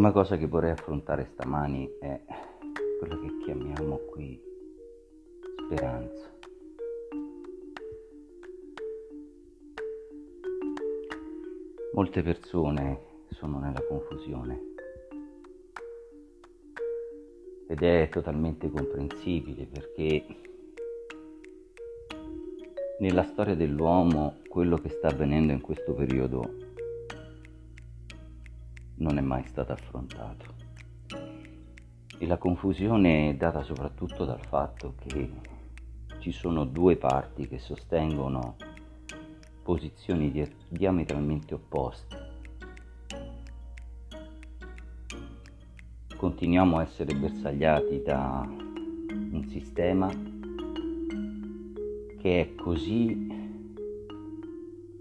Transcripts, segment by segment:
prima cosa che vorrei affrontare stamani è quella che chiamiamo qui speranza. Molte persone sono nella confusione ed è totalmente comprensibile perché nella storia dell'uomo quello che sta avvenendo in questo periodo non è mai stato affrontato. E la confusione è data soprattutto dal fatto che ci sono due parti che sostengono posizioni di- diametralmente opposte. Continuiamo a essere bersagliati da un sistema che è così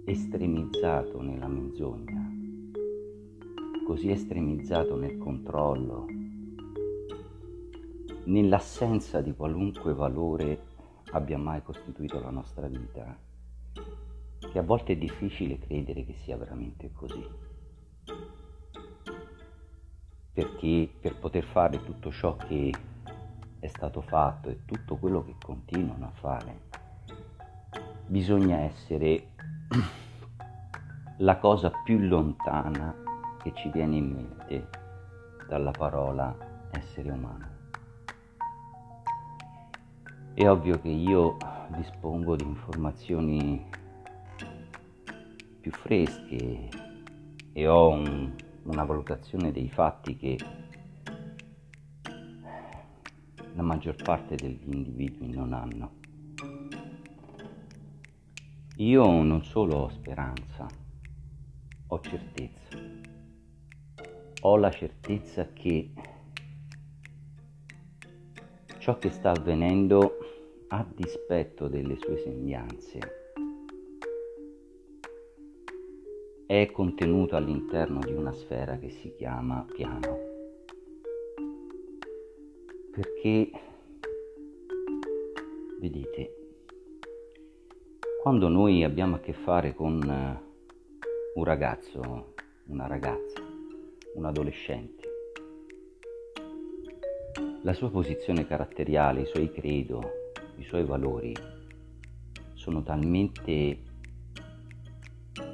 estremizzato nella menzogna così estremizzato nel controllo, nell'assenza di qualunque valore abbia mai costituito la nostra vita, che a volte è difficile credere che sia veramente così. Perché per poter fare tutto ciò che è stato fatto e tutto quello che continuano a fare, bisogna essere la cosa più lontana che ci viene in mente dalla parola essere umano. È ovvio che io dispongo di informazioni più fresche e ho un, una valutazione dei fatti che la maggior parte degli individui non hanno. Io non solo ho speranza, ho certezza ho la certezza che ciò che sta avvenendo a dispetto delle sue sembianze è contenuto all'interno di una sfera che si chiama piano. Perché, vedete, quando noi abbiamo a che fare con un ragazzo, una ragazza, un adolescente. La sua posizione caratteriale, i suoi credo, i suoi valori sono talmente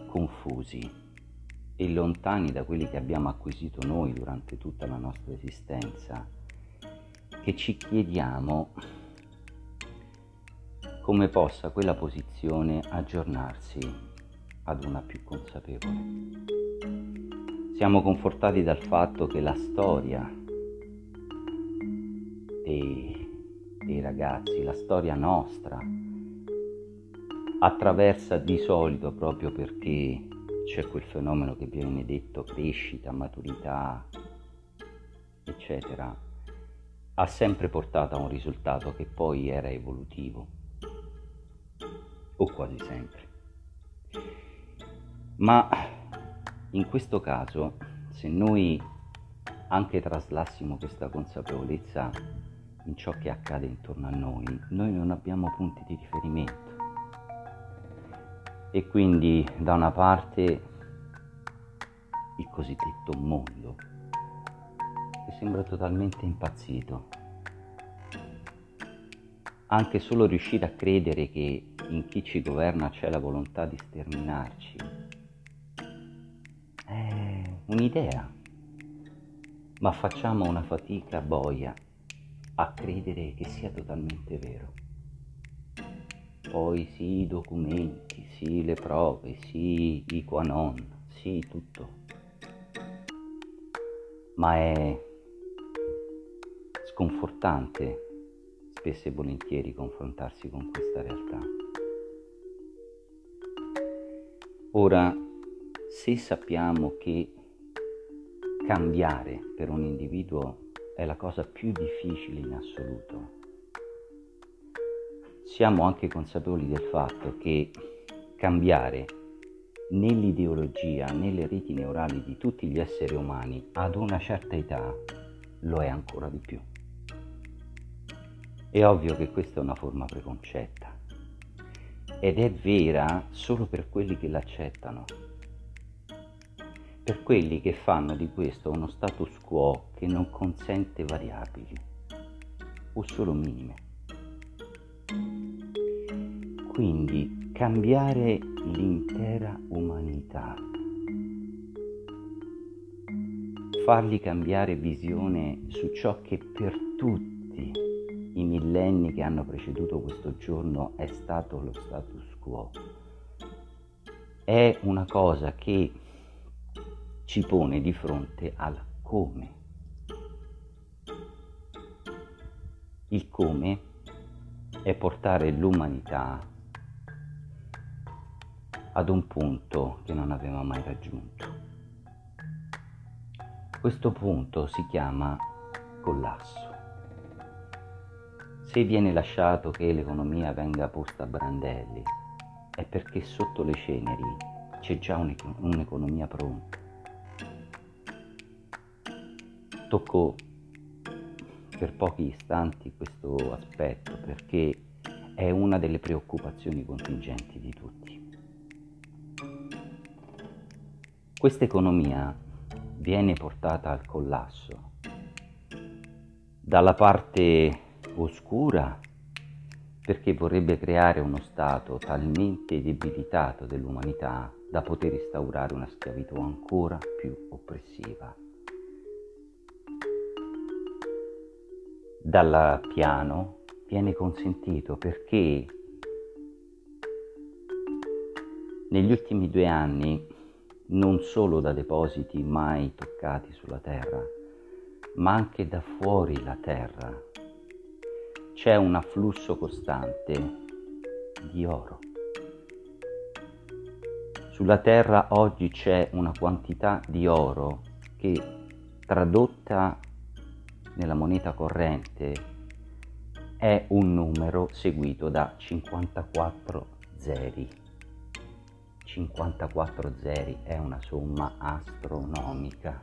confusi e lontani da quelli che abbiamo acquisito noi durante tutta la nostra esistenza che ci chiediamo come possa quella posizione aggiornarsi ad una più consapevole. Siamo confortati dal fatto che la storia dei, dei ragazzi, la storia nostra, attraversa di solito proprio perché c'è quel fenomeno che viene detto crescita, maturità, eccetera, ha sempre portato a un risultato che poi era evolutivo, o quasi sempre. Ma in questo caso, se noi anche traslassimo questa consapevolezza in ciò che accade intorno a noi, noi non abbiamo punti di riferimento. E quindi da una parte il cosiddetto mondo, che sembra totalmente impazzito. Anche solo riuscire a credere che in chi ci governa c'è la volontà di sterminarci un'idea, ma facciamo una fatica boia a credere che sia totalmente vero. Poi sì i documenti, sì le prove, sì i quanon, sì tutto. Ma è sconfortante spesso e volentieri confrontarsi con questa realtà. Ora, se sappiamo che cambiare per un individuo è la cosa più difficile in assoluto. Siamo anche consapevoli del fatto che cambiare nell'ideologia, nelle reti neurali di tutti gli esseri umani ad una certa età lo è ancora di più. È ovvio che questa è una forma preconcetta ed è vera solo per quelli che l'accettano per quelli che fanno di questo uno status quo che non consente variabili o solo minime. Quindi cambiare l'intera umanità, fargli cambiare visione su ciò che per tutti i millenni che hanno preceduto questo giorno è stato lo status quo. È una cosa che ci pone di fronte al come. Il come è portare l'umanità ad un punto che non aveva mai raggiunto. Questo punto si chiama collasso. Se viene lasciato che l'economia venga posta a brandelli, è perché sotto le ceneri c'è già un'economia pronta. Tocco per pochi istanti questo aspetto perché è una delle preoccupazioni contingenti di tutti. Questa economia viene portata al collasso dalla parte oscura perché vorrebbe creare uno stato talmente debilitato dell'umanità da poter instaurare una schiavitù ancora più oppressiva. Dal piano viene consentito perché negli ultimi due anni non solo da depositi mai toccati sulla terra, ma anche da fuori la terra. C'è un afflusso costante di oro. Sulla terra oggi c'è una quantità di oro che tradotta nella moneta corrente è un numero seguito da 54 zeri. 54 zeri è una somma astronomica.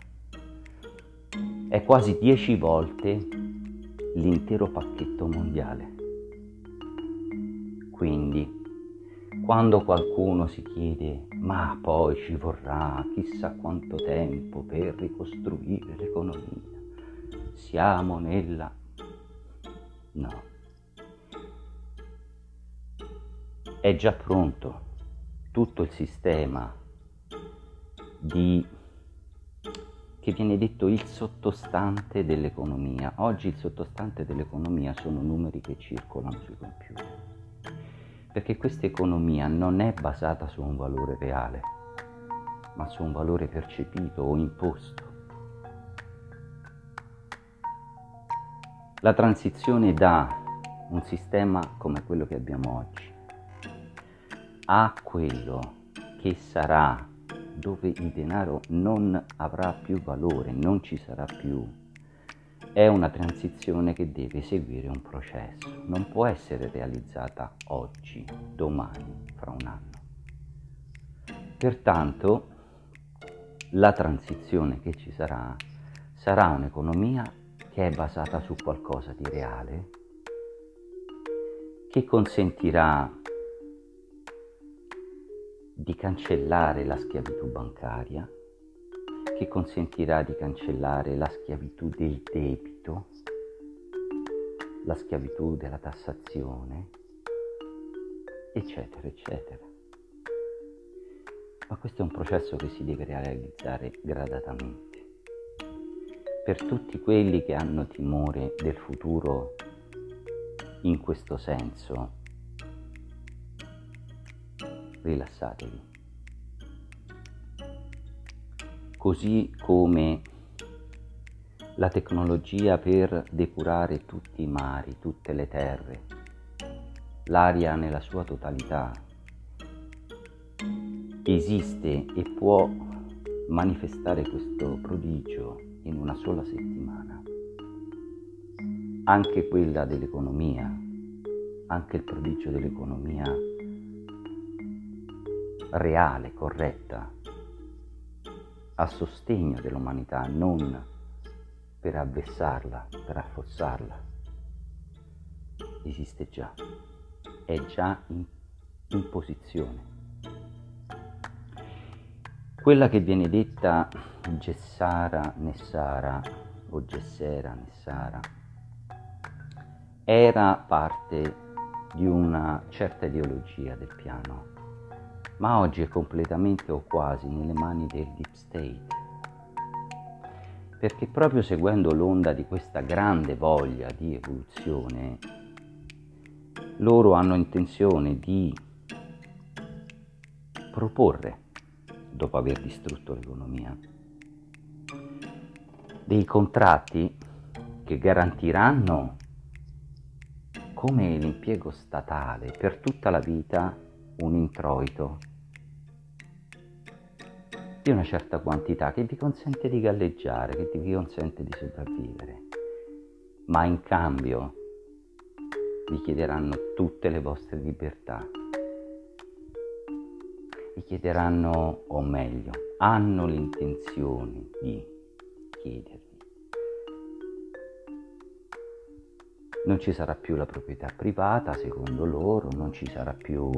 È quasi 10 volte l'intero pacchetto mondiale. Quindi, quando qualcuno si chiede ma poi ci vorrà chissà quanto tempo per ricostruire l'economia, siamo nella... No. È già pronto tutto il sistema di, che viene detto il sottostante dell'economia. Oggi il sottostante dell'economia sono numeri che circolano sui computer, perché questa economia non è basata su un valore reale, ma su un valore percepito o imposto. La transizione da un sistema come quello che abbiamo oggi a quello che sarà dove il denaro non avrà più valore, non ci sarà più, è una transizione che deve seguire un processo, non può essere realizzata oggi, domani, fra un anno. Pertanto la transizione che ci sarà sarà un'economia che è basata su qualcosa di reale, che consentirà di cancellare la schiavitù bancaria, che consentirà di cancellare la schiavitù del debito, la schiavitù della tassazione, eccetera, eccetera. Ma questo è un processo che si deve realizzare gradatamente. Per tutti quelli che hanno timore del futuro in questo senso, rilassatevi. Così come la tecnologia per depurare tutti i mari, tutte le terre, l'aria nella sua totalità, esiste e può manifestare questo prodigio in una sola settimana. Anche quella dell'economia, anche il prodigio dell'economia reale, corretta, a sostegno dell'umanità, non per avvessarla, per affossarla. Esiste già, è già in, in posizione. Quella che viene detta Gessara Nessara o Gessera Nessara era parte di una certa ideologia del piano, ma oggi è completamente o quasi nelle mani del deep state. Perché proprio seguendo l'onda di questa grande voglia di evoluzione, loro hanno intenzione di proporre dopo aver distrutto l'economia. Dei contratti che garantiranno come l'impiego statale per tutta la vita un introito di una certa quantità che vi consente di galleggiare, che vi consente di sopravvivere, ma in cambio vi chiederanno tutte le vostre libertà vi chiederanno, o meglio, hanno l'intenzione di chiedervi. Non ci sarà più la proprietà privata, secondo loro, non ci sarà più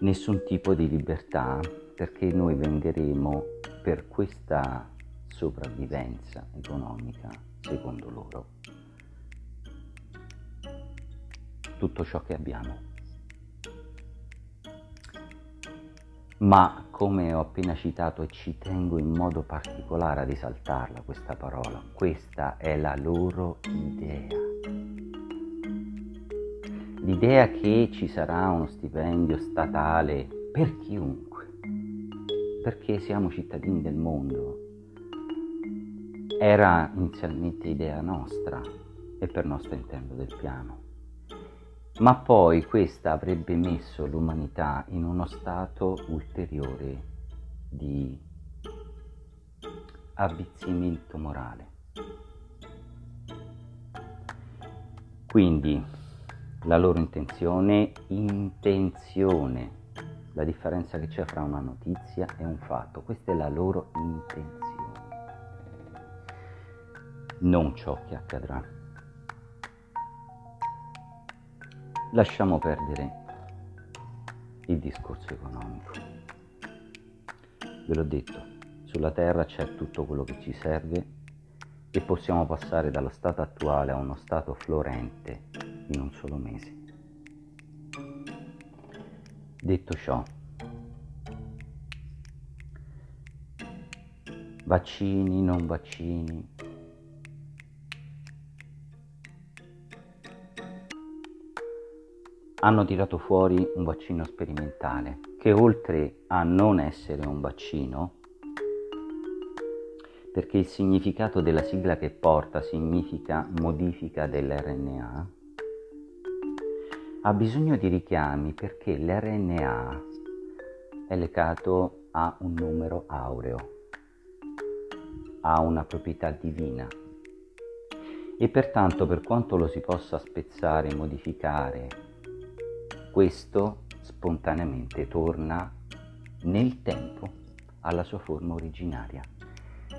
nessun tipo di libertà perché noi venderemo per questa sopravvivenza economica, secondo loro, tutto ciò che abbiamo. Ma come ho appena citato e ci tengo in modo particolare a risaltarla questa parola, questa è la loro idea. L'idea che ci sarà uno stipendio statale per chiunque, perché siamo cittadini del mondo, era inizialmente idea nostra e per nostro intendo del piano ma poi questa avrebbe messo l'umanità in uno stato ulteriore di avvizzimento morale. Quindi la loro intenzione, intenzione, la differenza che c'è fra una notizia e un fatto, questa è la loro intenzione, non ciò che accadrà. Lasciamo perdere il discorso economico. Ve l'ho detto, sulla Terra c'è tutto quello che ci serve e possiamo passare dallo stato attuale a uno stato florente in un solo mese. Detto ciò, vaccini, non vaccini, hanno tirato fuori un vaccino sperimentale che oltre a non essere un vaccino, perché il significato della sigla che porta significa modifica dell'RNA, ha bisogno di richiami perché l'RNA è legato a un numero aureo, ha una proprietà divina. E pertanto per quanto lo si possa spezzare, modificare, questo spontaneamente torna nel tempo alla sua forma originaria.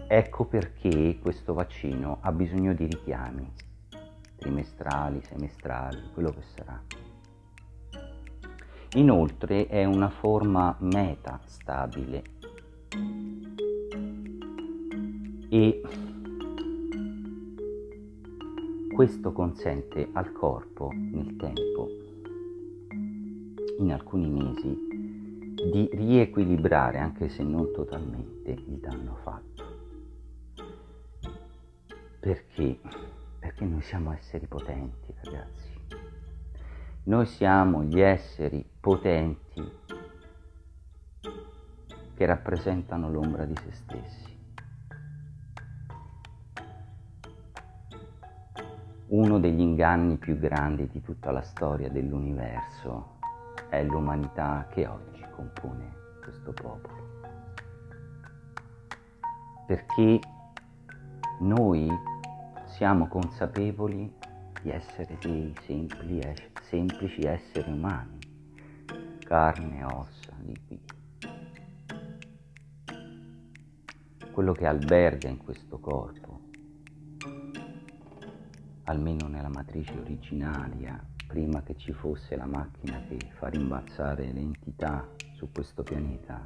Ecco perché questo vaccino ha bisogno di richiami trimestrali, semestrali, quello che sarà. Inoltre è una forma metastabile e questo consente al corpo nel tempo in alcuni mesi di riequilibrare, anche se non totalmente, il danno fatto. Perché? Perché noi siamo esseri potenti, ragazzi. Noi siamo gli esseri potenti che rappresentano l'ombra di se stessi. Uno degli inganni più grandi di tutta la storia dell'universo è l'umanità che oggi compone questo popolo. Perché noi siamo consapevoli di essere dei sempli, semplici esseri umani, carne, ossa, liquidi. Quello che alberga in questo corpo, almeno nella matrice originaria, prima che ci fosse la macchina che fa rimbalzare le entità su questo pianeta.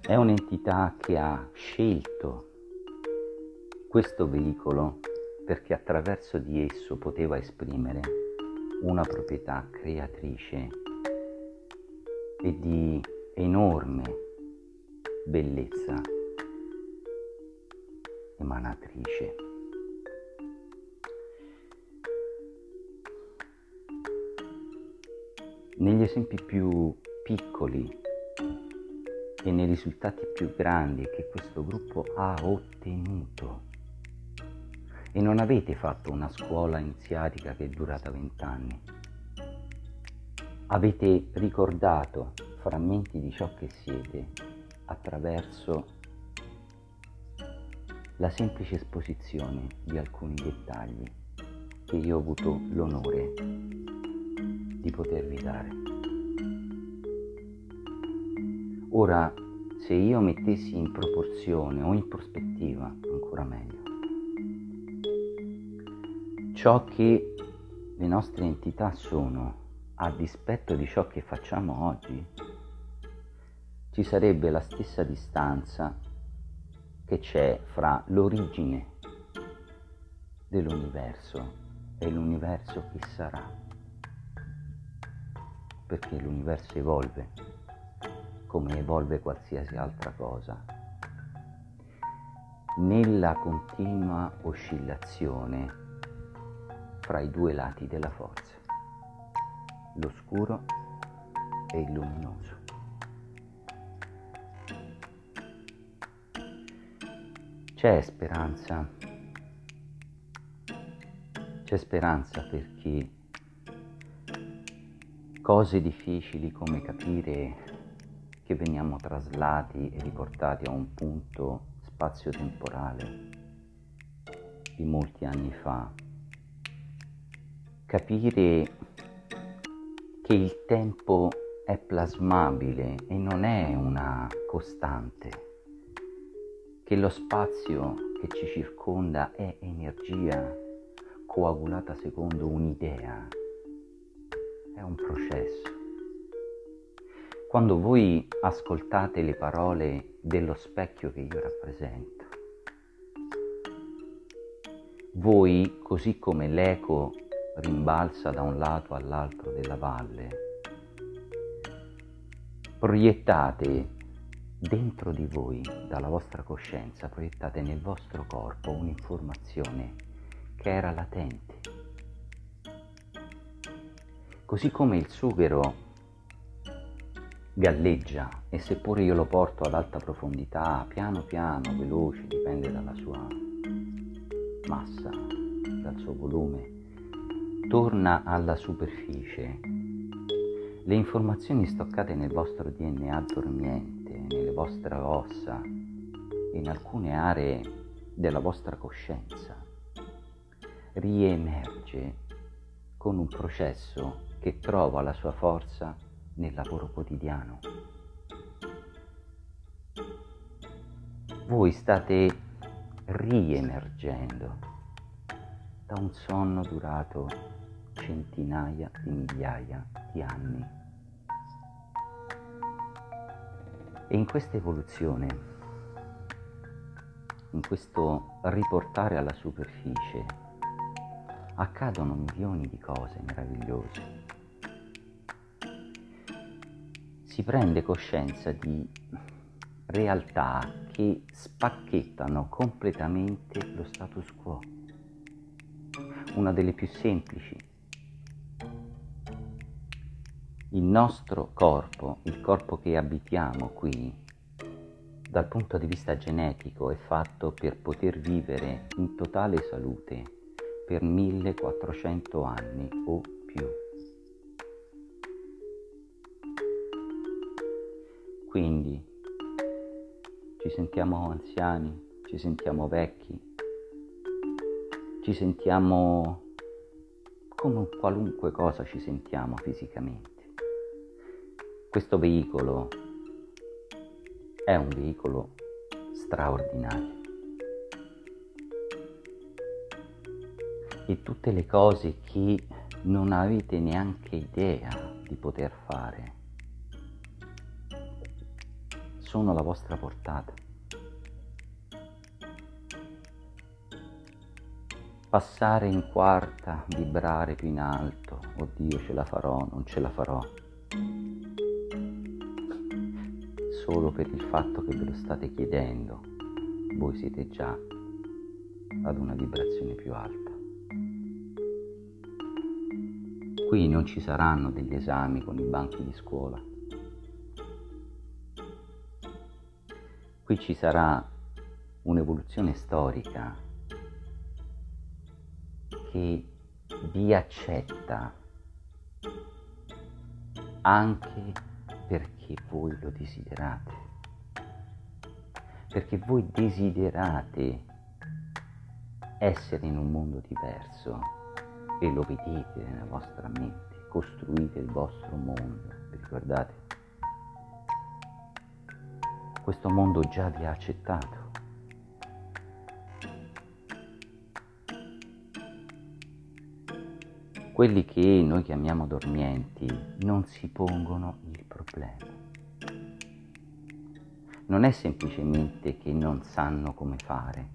È un'entità che ha scelto questo veicolo perché attraverso di esso poteva esprimere una proprietà creatrice e di enorme bellezza emanatrice. Negli esempi più piccoli e nei risultati più grandi che questo gruppo ha ottenuto, e non avete fatto una scuola iniziatica che è durata vent'anni. Avete ricordato frammenti di ciò che siete attraverso la semplice esposizione di alcuni dettagli che io ho avuto l'onore di potervi dare. Ora, se io mettessi in proporzione o in prospettiva, ancora meglio, ciò che le nostre entità sono a dispetto di ciò che facciamo oggi, ci sarebbe la stessa distanza che c'è fra l'origine dell'universo e l'universo che sarà. Perché l'universo evolve come evolve qualsiasi altra cosa. Nella continua oscillazione fra i due lati della forza, l'oscuro e il luminoso. C'è speranza, c'è speranza perché cose difficili come capire che veniamo traslati e riportati a un punto spazio-temporale di molti anni fa. Capire che il tempo è plasmabile e non è una costante, che lo spazio che ci circonda è energia coagulata secondo un'idea, è un processo. Quando voi ascoltate le parole dello specchio che io rappresento, voi, così come l'eco rimbalza da un lato all'altro della valle. Proiettate dentro di voi, dalla vostra coscienza, proiettate nel vostro corpo un'informazione che era latente. Così come il sughero galleggia e seppure io lo porto ad alta profondità, piano piano, veloce, dipende dalla sua massa, dal suo volume, torna alla superficie. Le informazioni stoccate nel vostro DNA dormiente, nelle vostre ossa in alcune aree della vostra coscienza riemerge con un processo che trova la sua forza nel lavoro quotidiano. Voi state riemergendo da un sonno durato centinaia di migliaia di anni. E in questa evoluzione, in questo riportare alla superficie, accadono milioni di cose meravigliose. Si prende coscienza di realtà che spacchettano completamente lo status quo. Una delle più semplici il nostro corpo, il corpo che abitiamo qui, dal punto di vista genetico è fatto per poter vivere in totale salute per 1400 anni o più. Quindi ci sentiamo anziani, ci sentiamo vecchi, ci sentiamo come qualunque cosa ci sentiamo fisicamente. Questo veicolo è un veicolo straordinario. E tutte le cose che non avete neanche idea di poter fare sono alla vostra portata. Passare in quarta, vibrare più in alto, oddio ce la farò, non ce la farò, solo per il fatto che ve lo state chiedendo, voi siete già ad una vibrazione più alta. Qui non ci saranno degli esami con i banchi di scuola. Qui ci sarà un'evoluzione storica che vi accetta anche perché voi lo desiderate, perché voi desiderate essere in un mondo diverso e lo vedete nella vostra mente, costruite il vostro mondo, ricordate? Questo mondo già vi ha accettato. Quelli che noi chiamiamo dormienti non si pongono il problema. Non è semplicemente che non sanno come fare,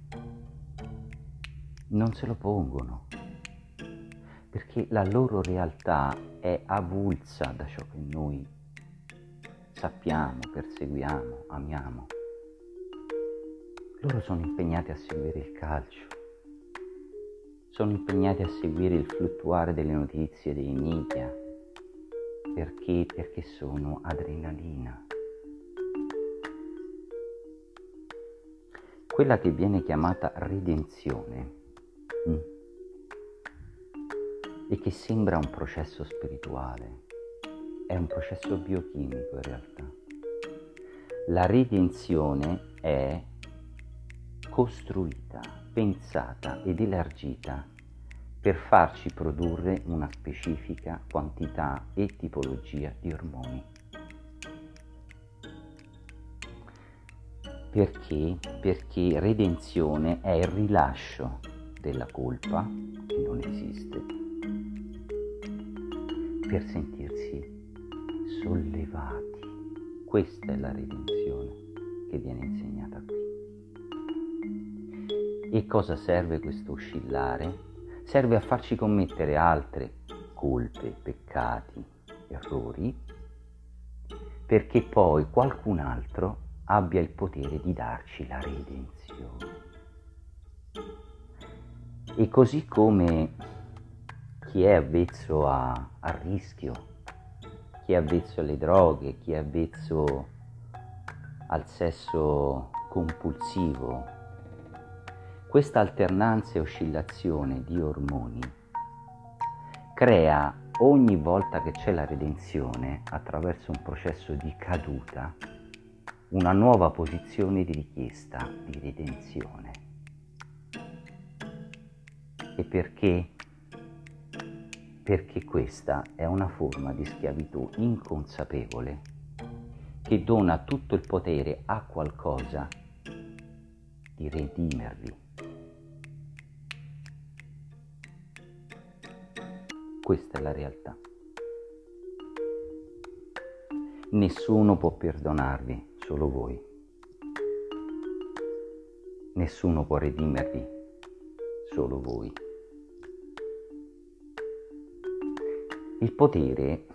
non se lo pongono, perché la loro realtà è avulsa da ciò che noi sappiamo, perseguiamo, amiamo. Loro sono impegnati a seguire il calcio, sono impegnati a seguire il fluttuare delle notizie, dei media. Perché? Perché sono adrenalina. Quella che viene chiamata redenzione mm, e che sembra un processo spirituale, è un processo biochimico in realtà. La redenzione è costruita pensata ed elargita per farci produrre una specifica quantità e tipologia di ormoni. Perché? Perché redenzione è il rilascio della colpa, che non esiste, per sentirsi sollevati. Questa è la redenzione che viene insegnata qui. E cosa serve questo oscillare? Serve a farci commettere altre colpe, peccati, errori, perché poi qualcun altro abbia il potere di darci la redenzione. E così come chi è avvezzo a, al rischio, chi è avvezzo alle droghe, chi è avvezzo al sesso compulsivo, questa alternanza e oscillazione di ormoni crea ogni volta che c'è la redenzione attraverso un processo di caduta una nuova posizione di richiesta di redenzione. E perché? Perché questa è una forma di schiavitù inconsapevole che dona tutto il potere a qualcosa di redimervi Questa è la realtà. Nessuno può perdonarvi, solo voi. Nessuno può redimervi, solo voi. Il potere,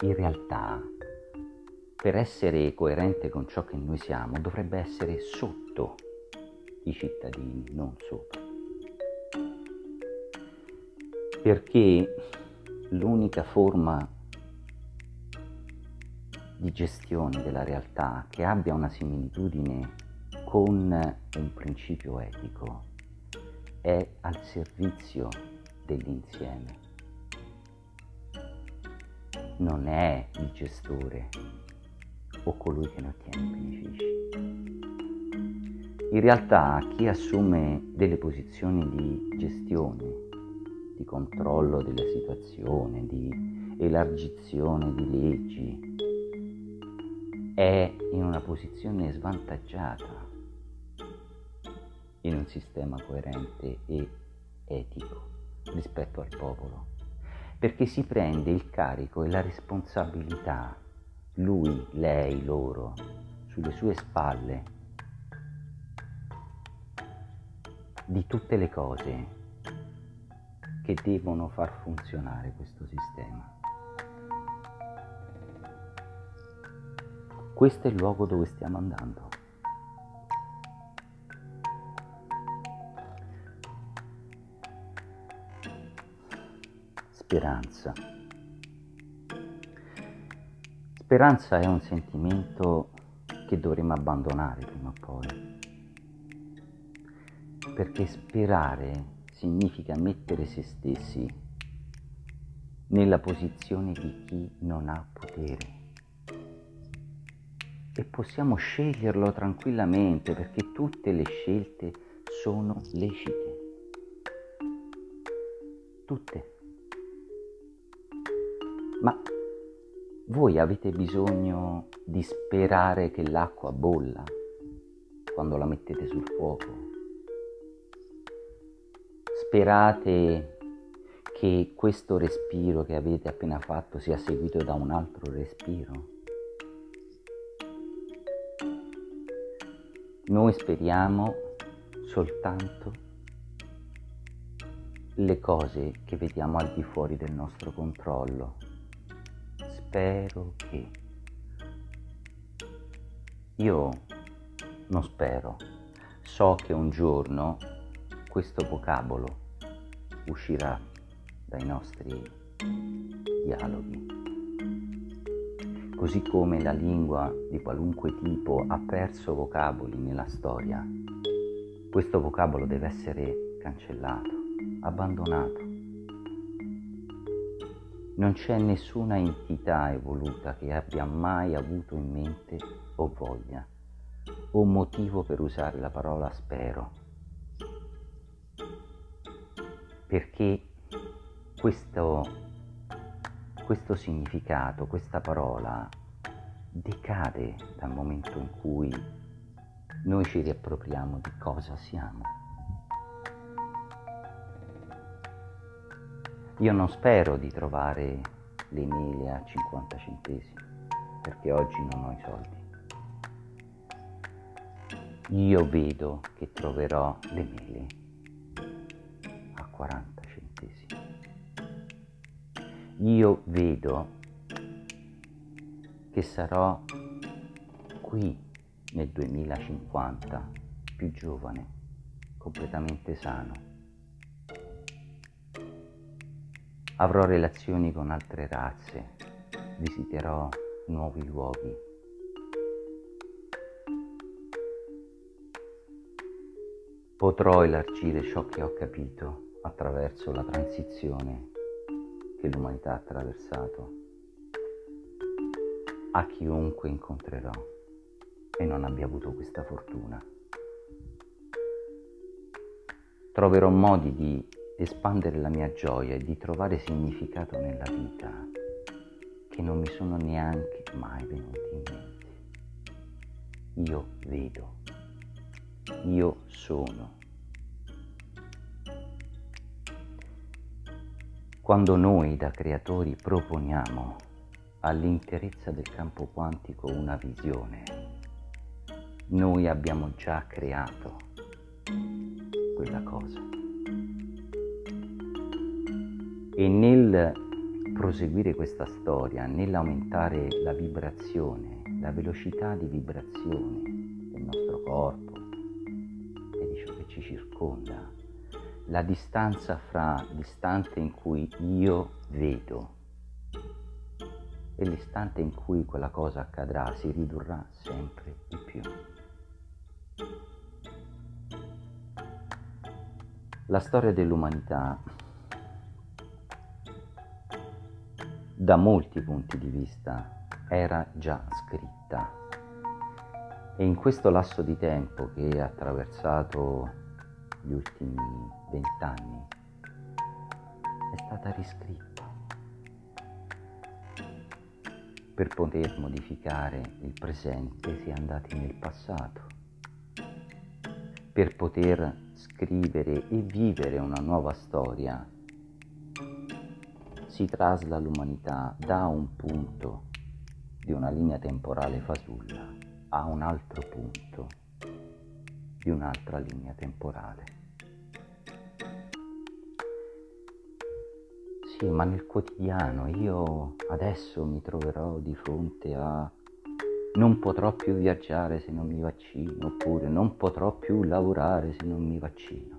in realtà, per essere coerente con ciò che noi siamo, dovrebbe essere sotto i cittadini, non sopra perché l'unica forma di gestione della realtà che abbia una similitudine con un principio etico è al servizio dell'insieme. Non è il gestore o colui che ne ottiene benefici. In realtà chi assume delle posizioni di gestione di controllo della situazione, di elargizione di leggi, è in una posizione svantaggiata in un sistema coerente e etico rispetto al popolo. Perché si prende il carico e la responsabilità, lui, lei, loro, sulle sue spalle, di tutte le cose che devono far funzionare questo sistema. Questo è il luogo dove stiamo andando. Speranza. Speranza è un sentimento che dovremmo abbandonare prima o poi. Perché sperare significa mettere se stessi nella posizione di chi non ha potere. E possiamo sceglierlo tranquillamente perché tutte le scelte sono lecite. Tutte. Ma voi avete bisogno di sperare che l'acqua bolla quando la mettete sul fuoco? Sperate che questo respiro che avete appena fatto sia seguito da un altro respiro? Noi speriamo soltanto le cose che vediamo al di fuori del nostro controllo spero che. Io non spero, so che un giorno questo vocabolo uscirà dai nostri dialoghi. Così come la lingua di qualunque tipo ha perso vocaboli nella storia, questo vocabolo deve essere cancellato, abbandonato non c'è nessuna entità evoluta che abbia mai avuto in mente o voglia o motivo per usare la parola spero. Perché questo, questo significato, questa parola decade dal momento in cui noi ci riappropriamo di cosa siamo. Io non spero di trovare le mele a 50 centesimi, perché oggi non ho i soldi. Io vedo che troverò le mele a 40 centesimi. Io vedo che sarò qui nel 2050 più giovane, completamente sano Avrò relazioni con altre razze, visiterò nuovi luoghi. Potrò elargire ciò che ho capito attraverso la transizione che l'umanità ha attraversato a chiunque incontrerò e non abbia avuto questa fortuna. Troverò modi di espandere la mia gioia e di trovare significato nella vita che non mi sono neanche mai venuti in mente. Io vedo, io sono. Quando noi da creatori proponiamo all'interezza del campo quantico una visione, noi abbiamo già creato quella cosa. E nel proseguire questa storia, nell'aumentare la vibrazione, la velocità di vibrazione del nostro corpo e di ciò che ci circonda, la distanza fra l'istante in cui io vedo e l'istante in cui quella cosa accadrà si ridurrà sempre di più. La storia dell'umanità da molti punti di vista era già scritta. E in questo lasso di tempo che ha attraversato gli ultimi vent'anni è stata riscritta per poter modificare il presente si è andati nel passato per poter scrivere e vivere una nuova storia si trasla l'umanità da un punto di una linea temporale fasulla a un altro punto di un'altra linea temporale. Sì, ma nel quotidiano io adesso mi troverò di fronte a non potrò più viaggiare se non mi vaccino, oppure non potrò più lavorare se non mi vaccino.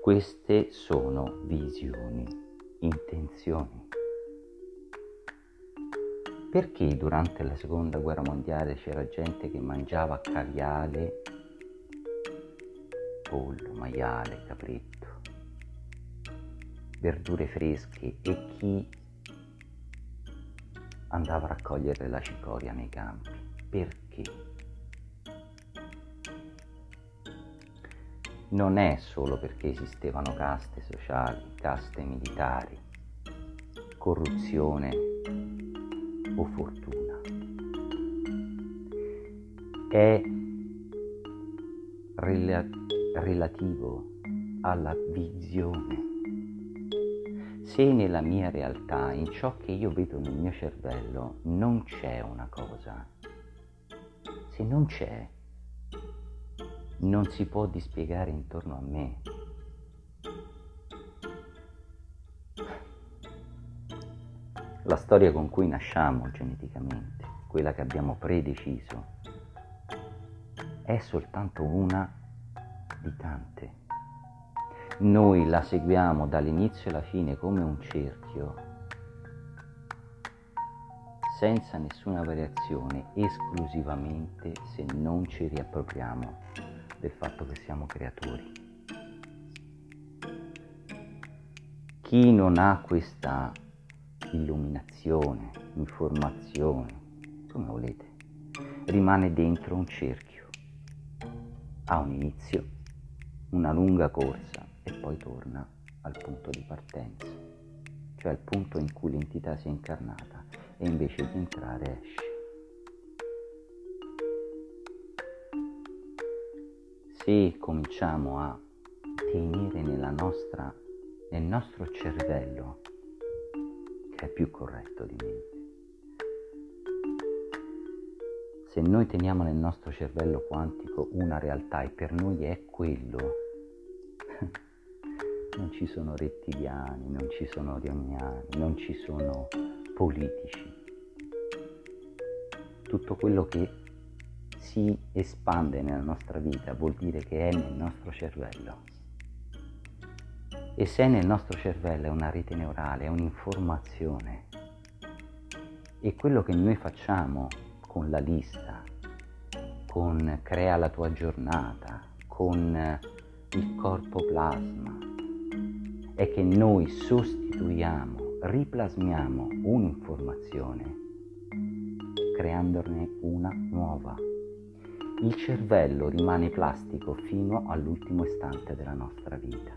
Queste sono visioni, intenzioni. Perché durante la seconda guerra mondiale c'era gente che mangiava caviale, pollo, maiale, capretto, verdure fresche e chi andava a raccogliere la cicoria nei campi? Perché? Non è solo perché esistevano caste sociali, caste militari, corruzione o fortuna. È rela- relativo alla visione. Se nella mia realtà, in ciò che io vedo nel mio cervello, non c'è una cosa, se non c'è, non si può dispiegare intorno a me. La storia con cui nasciamo geneticamente, quella che abbiamo predeciso, è soltanto una di tante. Noi la seguiamo dall'inizio alla fine come un cerchio, senza nessuna variazione, esclusivamente se non ci riappropriamo del fatto che siamo creatori. Chi non ha questa illuminazione, informazione, come volete, rimane dentro un cerchio, ha un inizio, una lunga corsa e poi torna al punto di partenza, cioè al punto in cui l'entità si è incarnata e invece di entrare esce. Se cominciamo a tenere nostra, nel nostro cervello, che è più corretto di mente, se noi teniamo nel nostro cervello quantico una realtà e per noi è quello, non ci sono rettiliani, non ci sono rioniani, non ci sono politici. Tutto quello che si espande nella nostra vita vuol dire che è nel nostro cervello. E se è nel nostro cervello è una rete neurale, è un'informazione. E quello che noi facciamo con la lista, con crea la tua giornata, con il corpo plasma, è che noi sostituiamo, riplasmiamo un'informazione creandone una nuova il cervello rimane plastico fino all'ultimo istante della nostra vita.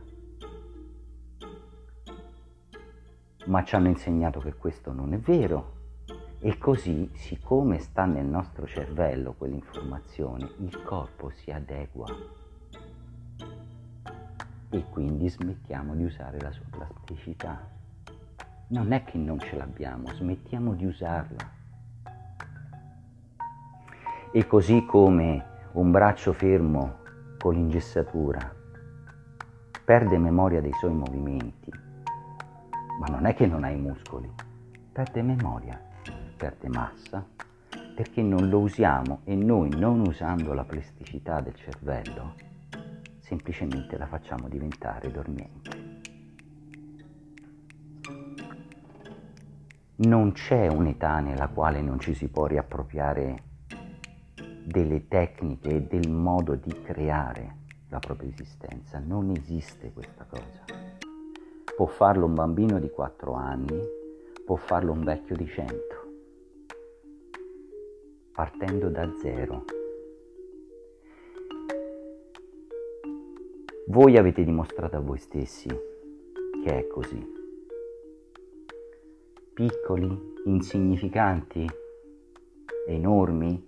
Ma ci hanno insegnato che questo non è vero e così, siccome sta nel nostro cervello quell'informazione, il corpo si adegua e quindi smettiamo di usare la sua plasticità. Non è che non ce l'abbiamo, smettiamo di usarla e così come un braccio fermo con l'ingessatura perde memoria dei suoi movimenti, ma non è che non ha i muscoli, perde memoria, perde massa, perché non lo usiamo e noi non usando la plasticità del cervello, semplicemente la facciamo diventare dormiente. Non c'è un'età nella quale non ci si può riappropriare delle tecniche e del modo di creare la propria esistenza. Non esiste questa cosa. Può farlo un bambino di 4 anni, può farlo un vecchio di 100, partendo da zero. Voi avete dimostrato a voi stessi che è così. Piccoli, insignificanti, enormi,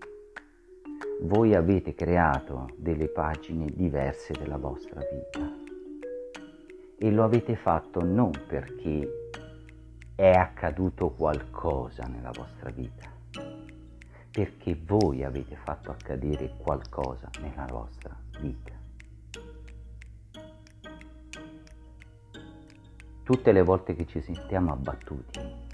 voi avete creato delle pagine diverse della vostra vita e lo avete fatto non perché è accaduto qualcosa nella vostra vita, perché voi avete fatto accadere qualcosa nella vostra vita. Tutte le volte che ci sentiamo abbattuti,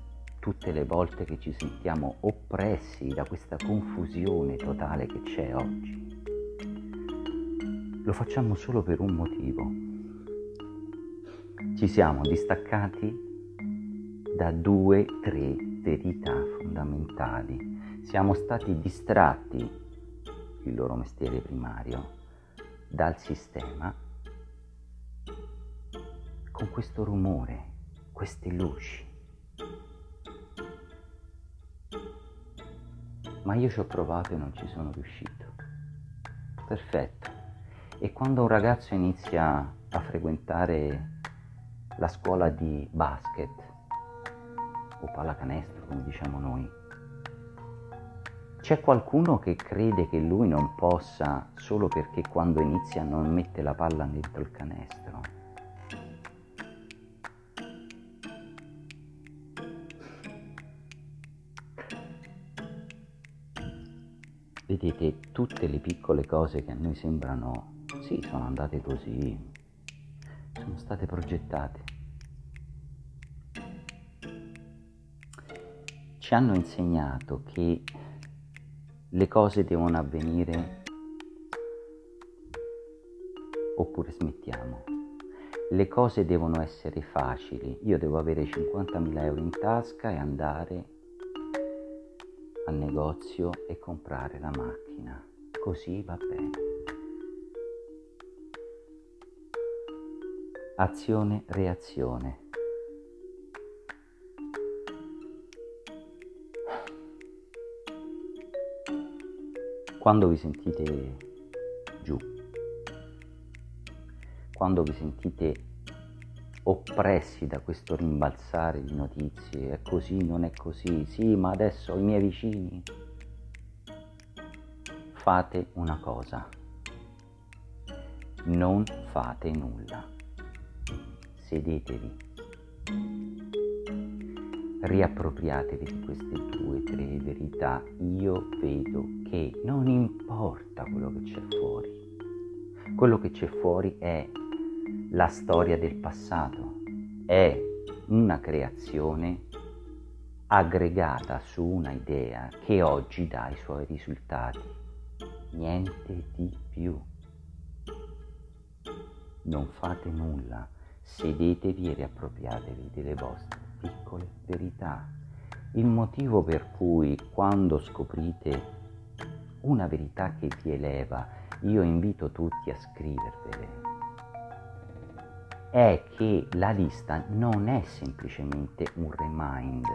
tutte le volte che ci sentiamo oppressi da questa confusione totale che c'è oggi, lo facciamo solo per un motivo. Ci siamo distaccati da due, tre verità fondamentali. Siamo stati distratti, il loro mestiere primario, dal sistema con questo rumore, queste luci. Ma io ci ho provato e non ci sono riuscito. Perfetto. E quando un ragazzo inizia a frequentare la scuola di basket o pallacanestro, come diciamo noi, c'è qualcuno che crede che lui non possa solo perché quando inizia non mette la palla dentro il canestro? Vedete, tutte le piccole cose che a noi sembrano, sì, sono andate così, sono state progettate. Ci hanno insegnato che le cose devono avvenire oppure smettiamo. Le cose devono essere facili. Io devo avere 50.000 euro in tasca e andare al negozio e comprare la macchina. Così va bene. Azione, reazione. Quando vi sentite giù, quando vi sentite oppressi da questo rimbalzare di notizie, è così, non è così, sì, ma adesso i miei vicini. Fate una cosa, non fate nulla, sedetevi, riappropriatevi di queste due, tre verità. Io vedo che non importa quello che c'è fuori, quello che c'è fuori è la storia del passato, è una creazione aggregata su una idea che oggi dà i suoi risultati. Niente di più. Non fate nulla, sedetevi e riappropriatevi delle vostre piccole verità. Il motivo per cui quando scoprite una verità che vi eleva, io invito tutti a scrivervele è che la lista non è semplicemente un remind,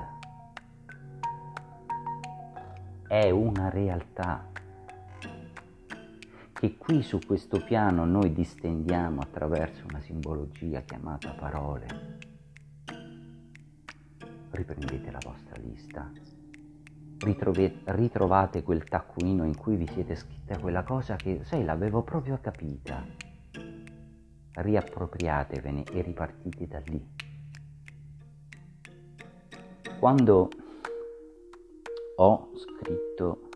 è una realtà. Che qui su questo piano noi distendiamo attraverso una simbologia chiamata parole. Riprendete la vostra lista, ritrovate quel taccuino in cui vi siete scritta quella cosa che, sai, l'avevo proprio capita riappropriatevene e ripartite da lì. Quando ho scritto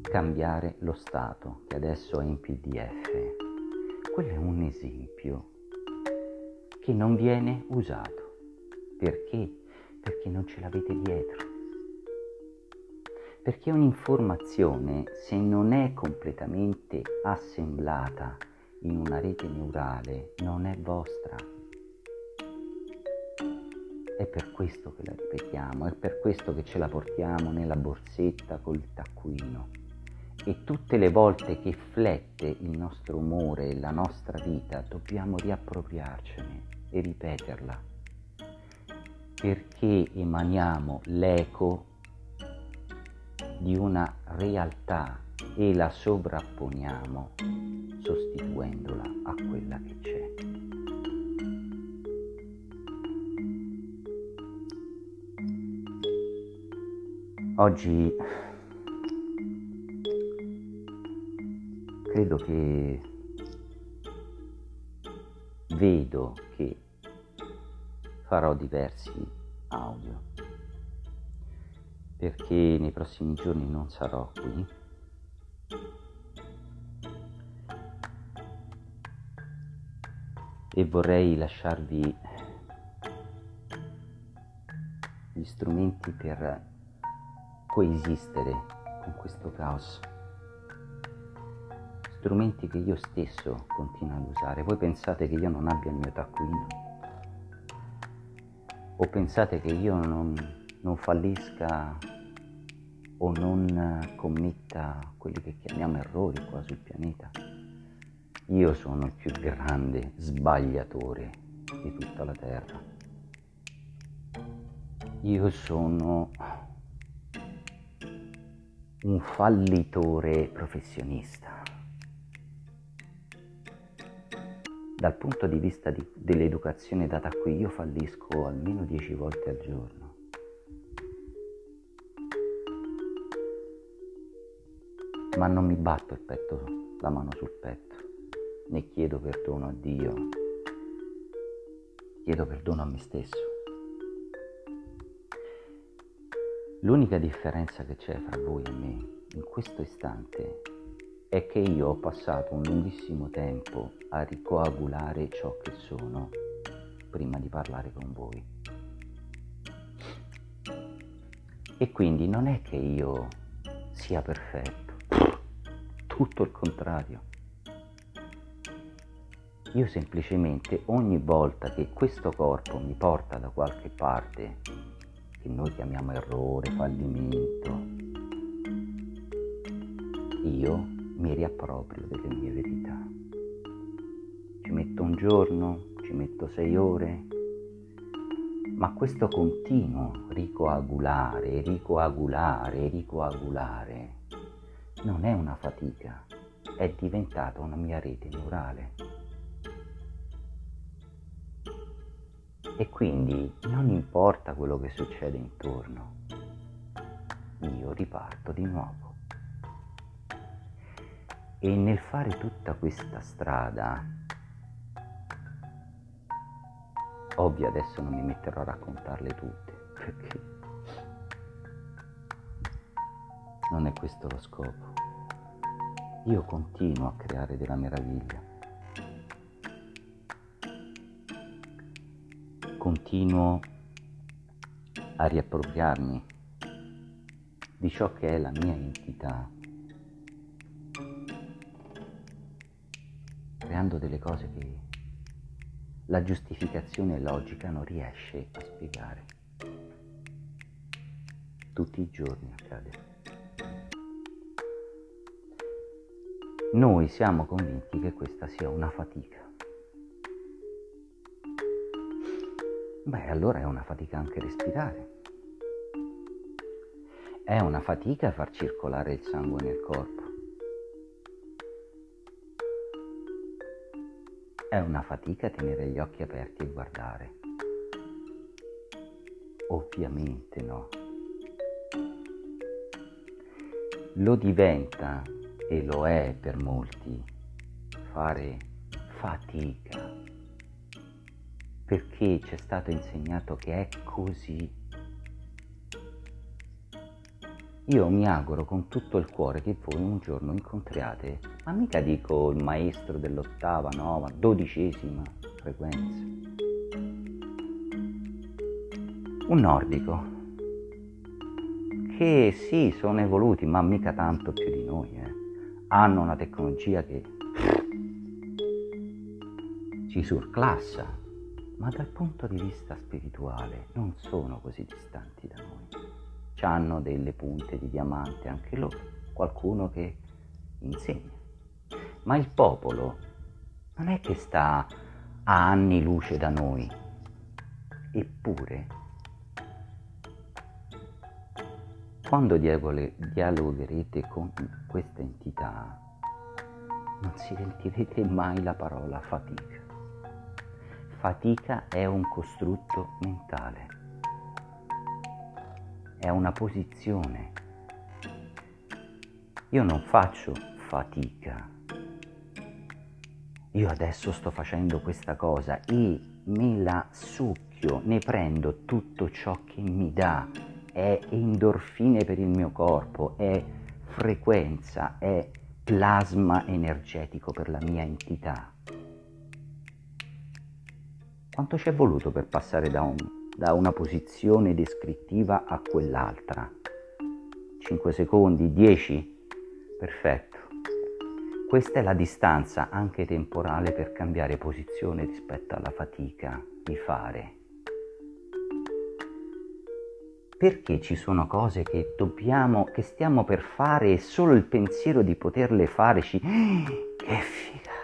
cambiare lo stato, che adesso è in PDF, quello è un esempio che non viene usato. Perché? Perché non ce l'avete dietro. Perché un'informazione, se non è completamente assemblata, in una rete neurale non è vostra. È per questo che la ripetiamo, è per questo che ce la portiamo nella borsetta col taccuino. E tutte le volte che flette il nostro umore e la nostra vita dobbiamo riappropriarcene e ripeterla, perché emaniamo l'eco di una realtà e la sovrapponiamo sostituendola a quella che c'è. Oggi credo che vedo che farò diversi audio perché nei prossimi giorni non sarò qui e vorrei lasciarvi gli strumenti per coesistere con questo caos strumenti che io stesso continuo ad usare. Voi pensate che io non abbia il mio taccuino? O pensate che io non, non fallisca o non commetta quelli che chiamiamo errori qua sul pianeta? Io sono il più grande sbagliatore di tutta la Terra. Io sono un fallitore professionista. Dal punto di vista di, dell'educazione data qui io fallisco almeno dieci volte al giorno. Ma non mi batto il petto, la mano sul petto, né chiedo perdono a Dio, chiedo perdono a me stesso. L'unica differenza che c'è fra voi e me in questo istante è che io ho passato un lunghissimo tempo a ricoagulare ciò che sono prima di parlare con voi. E quindi non è che io sia perfetto, tutto il contrario. Io semplicemente ogni volta che questo corpo mi porta da qualche parte, che noi chiamiamo errore, fallimento, io mi riapproprio delle mie verità. Ci metto un giorno, ci metto sei ore, ma questo continuo ricoagulare, ricoagulare, ricoagulare non è una fatica, è diventata una mia rete neurale. E quindi non importa quello che succede intorno, io riparto di nuovo. E nel fare tutta questa strada, ovvio adesso non mi metterò a raccontarle tutte, perché non è questo lo scopo. Io continuo a creare della meraviglia. Continuo a riappropriarmi di ciò che è la mia entità creando delle cose che la giustificazione logica non riesce a spiegare. Tutti i giorni accade. Noi siamo convinti che questa sia una fatica. Beh, allora è una fatica anche respirare. È una fatica far circolare il sangue nel corpo. È una fatica tenere gli occhi aperti e guardare. Ovviamente no. Lo diventa e lo è per molti fare fatica perché ci è stato insegnato che è così io mi auguro con tutto il cuore che voi un giorno incontriate, ma mica dico il maestro dell'ottava, nova, dodicesima frequenza. Un nordico, che sì, sono evoluti, ma mica tanto più di noi, eh. hanno una tecnologia che ci surclassa, ma dal punto di vista spirituale non sono così distanti da noi hanno delle punte di diamante anche loro, qualcuno che insegna. Ma il popolo non è che sta a anni luce da noi, eppure quando dialogherete con questa entità non sentirete mai la parola fatica. Fatica è un costrutto mentale è una posizione. Io non faccio fatica, io adesso sto facendo questa cosa e me la succhio, ne prendo tutto ciò che mi dà, è endorfine per il mio corpo, è frequenza, è plasma energetico per la mia entità. Quanto ci è voluto per passare da, un, da una posizione descrittiva a quell'altra? 5 secondi? 10? Perfetto. Questa è la distanza anche temporale per cambiare posizione rispetto alla fatica di fare. Perché ci sono cose che dobbiamo, che stiamo per fare e solo il pensiero di poterle fare ci... Che figata!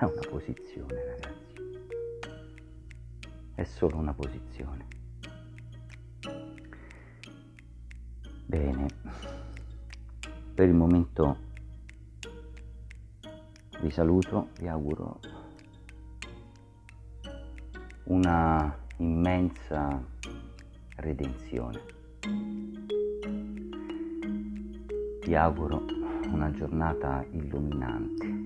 È una posizione, ragazzi. È solo una posizione. Bene, per il momento vi saluto, vi auguro una immensa redenzione. Vi auguro una giornata illuminante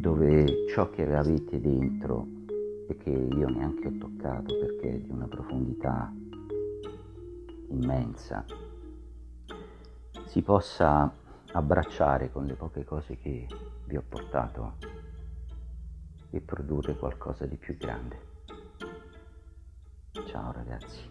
dove ciò che avete dentro e che io neanche ho toccato perché è di una profondità immensa, si possa abbracciare con le poche cose che vi ho portato e produrre qualcosa di più grande. Ciao ragazzi.